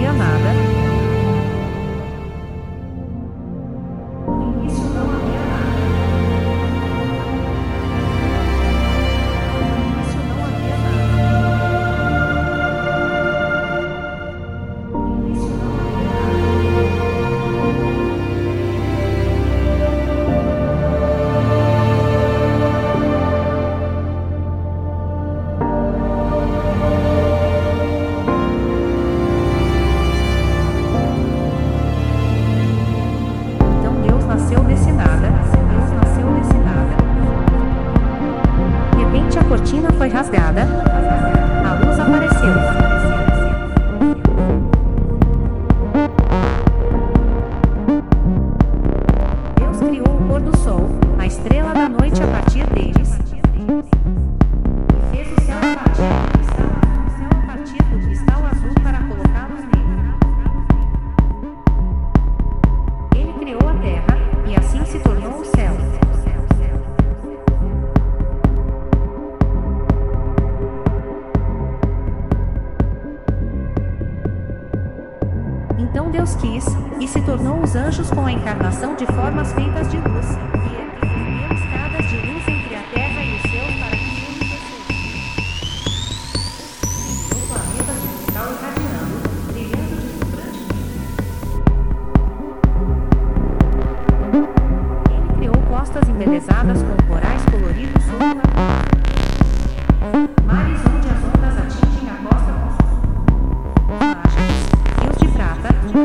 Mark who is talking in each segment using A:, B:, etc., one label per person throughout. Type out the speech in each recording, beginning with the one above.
A: minha nasceu desse nada, Deus nasceu desse nada. De repente a cortina foi rasgada, a luz apareceu. Deus criou o corpo do sol, a estrela da noite a partir deles. E fez o céu partir. Então Deus quis, e se tornou os anjos com a encarnação de formas feitas de luz, e ergueu escadas de luz entre a terra e os céus para que eles descessem. Criou planetas de cristal irradiando, brilhando deslumbrante. Ele criou costas embelezadas com corais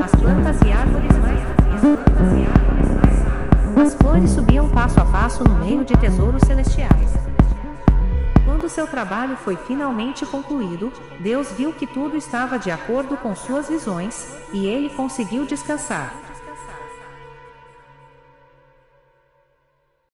A: as plantas e árvores mais as plantas e árvores mais. As flores subiam passo a passo no meio de tesouros celestiais. Quando seu trabalho foi finalmente concluído, Deus viu que tudo estava de acordo com suas visões, e ele conseguiu descansar.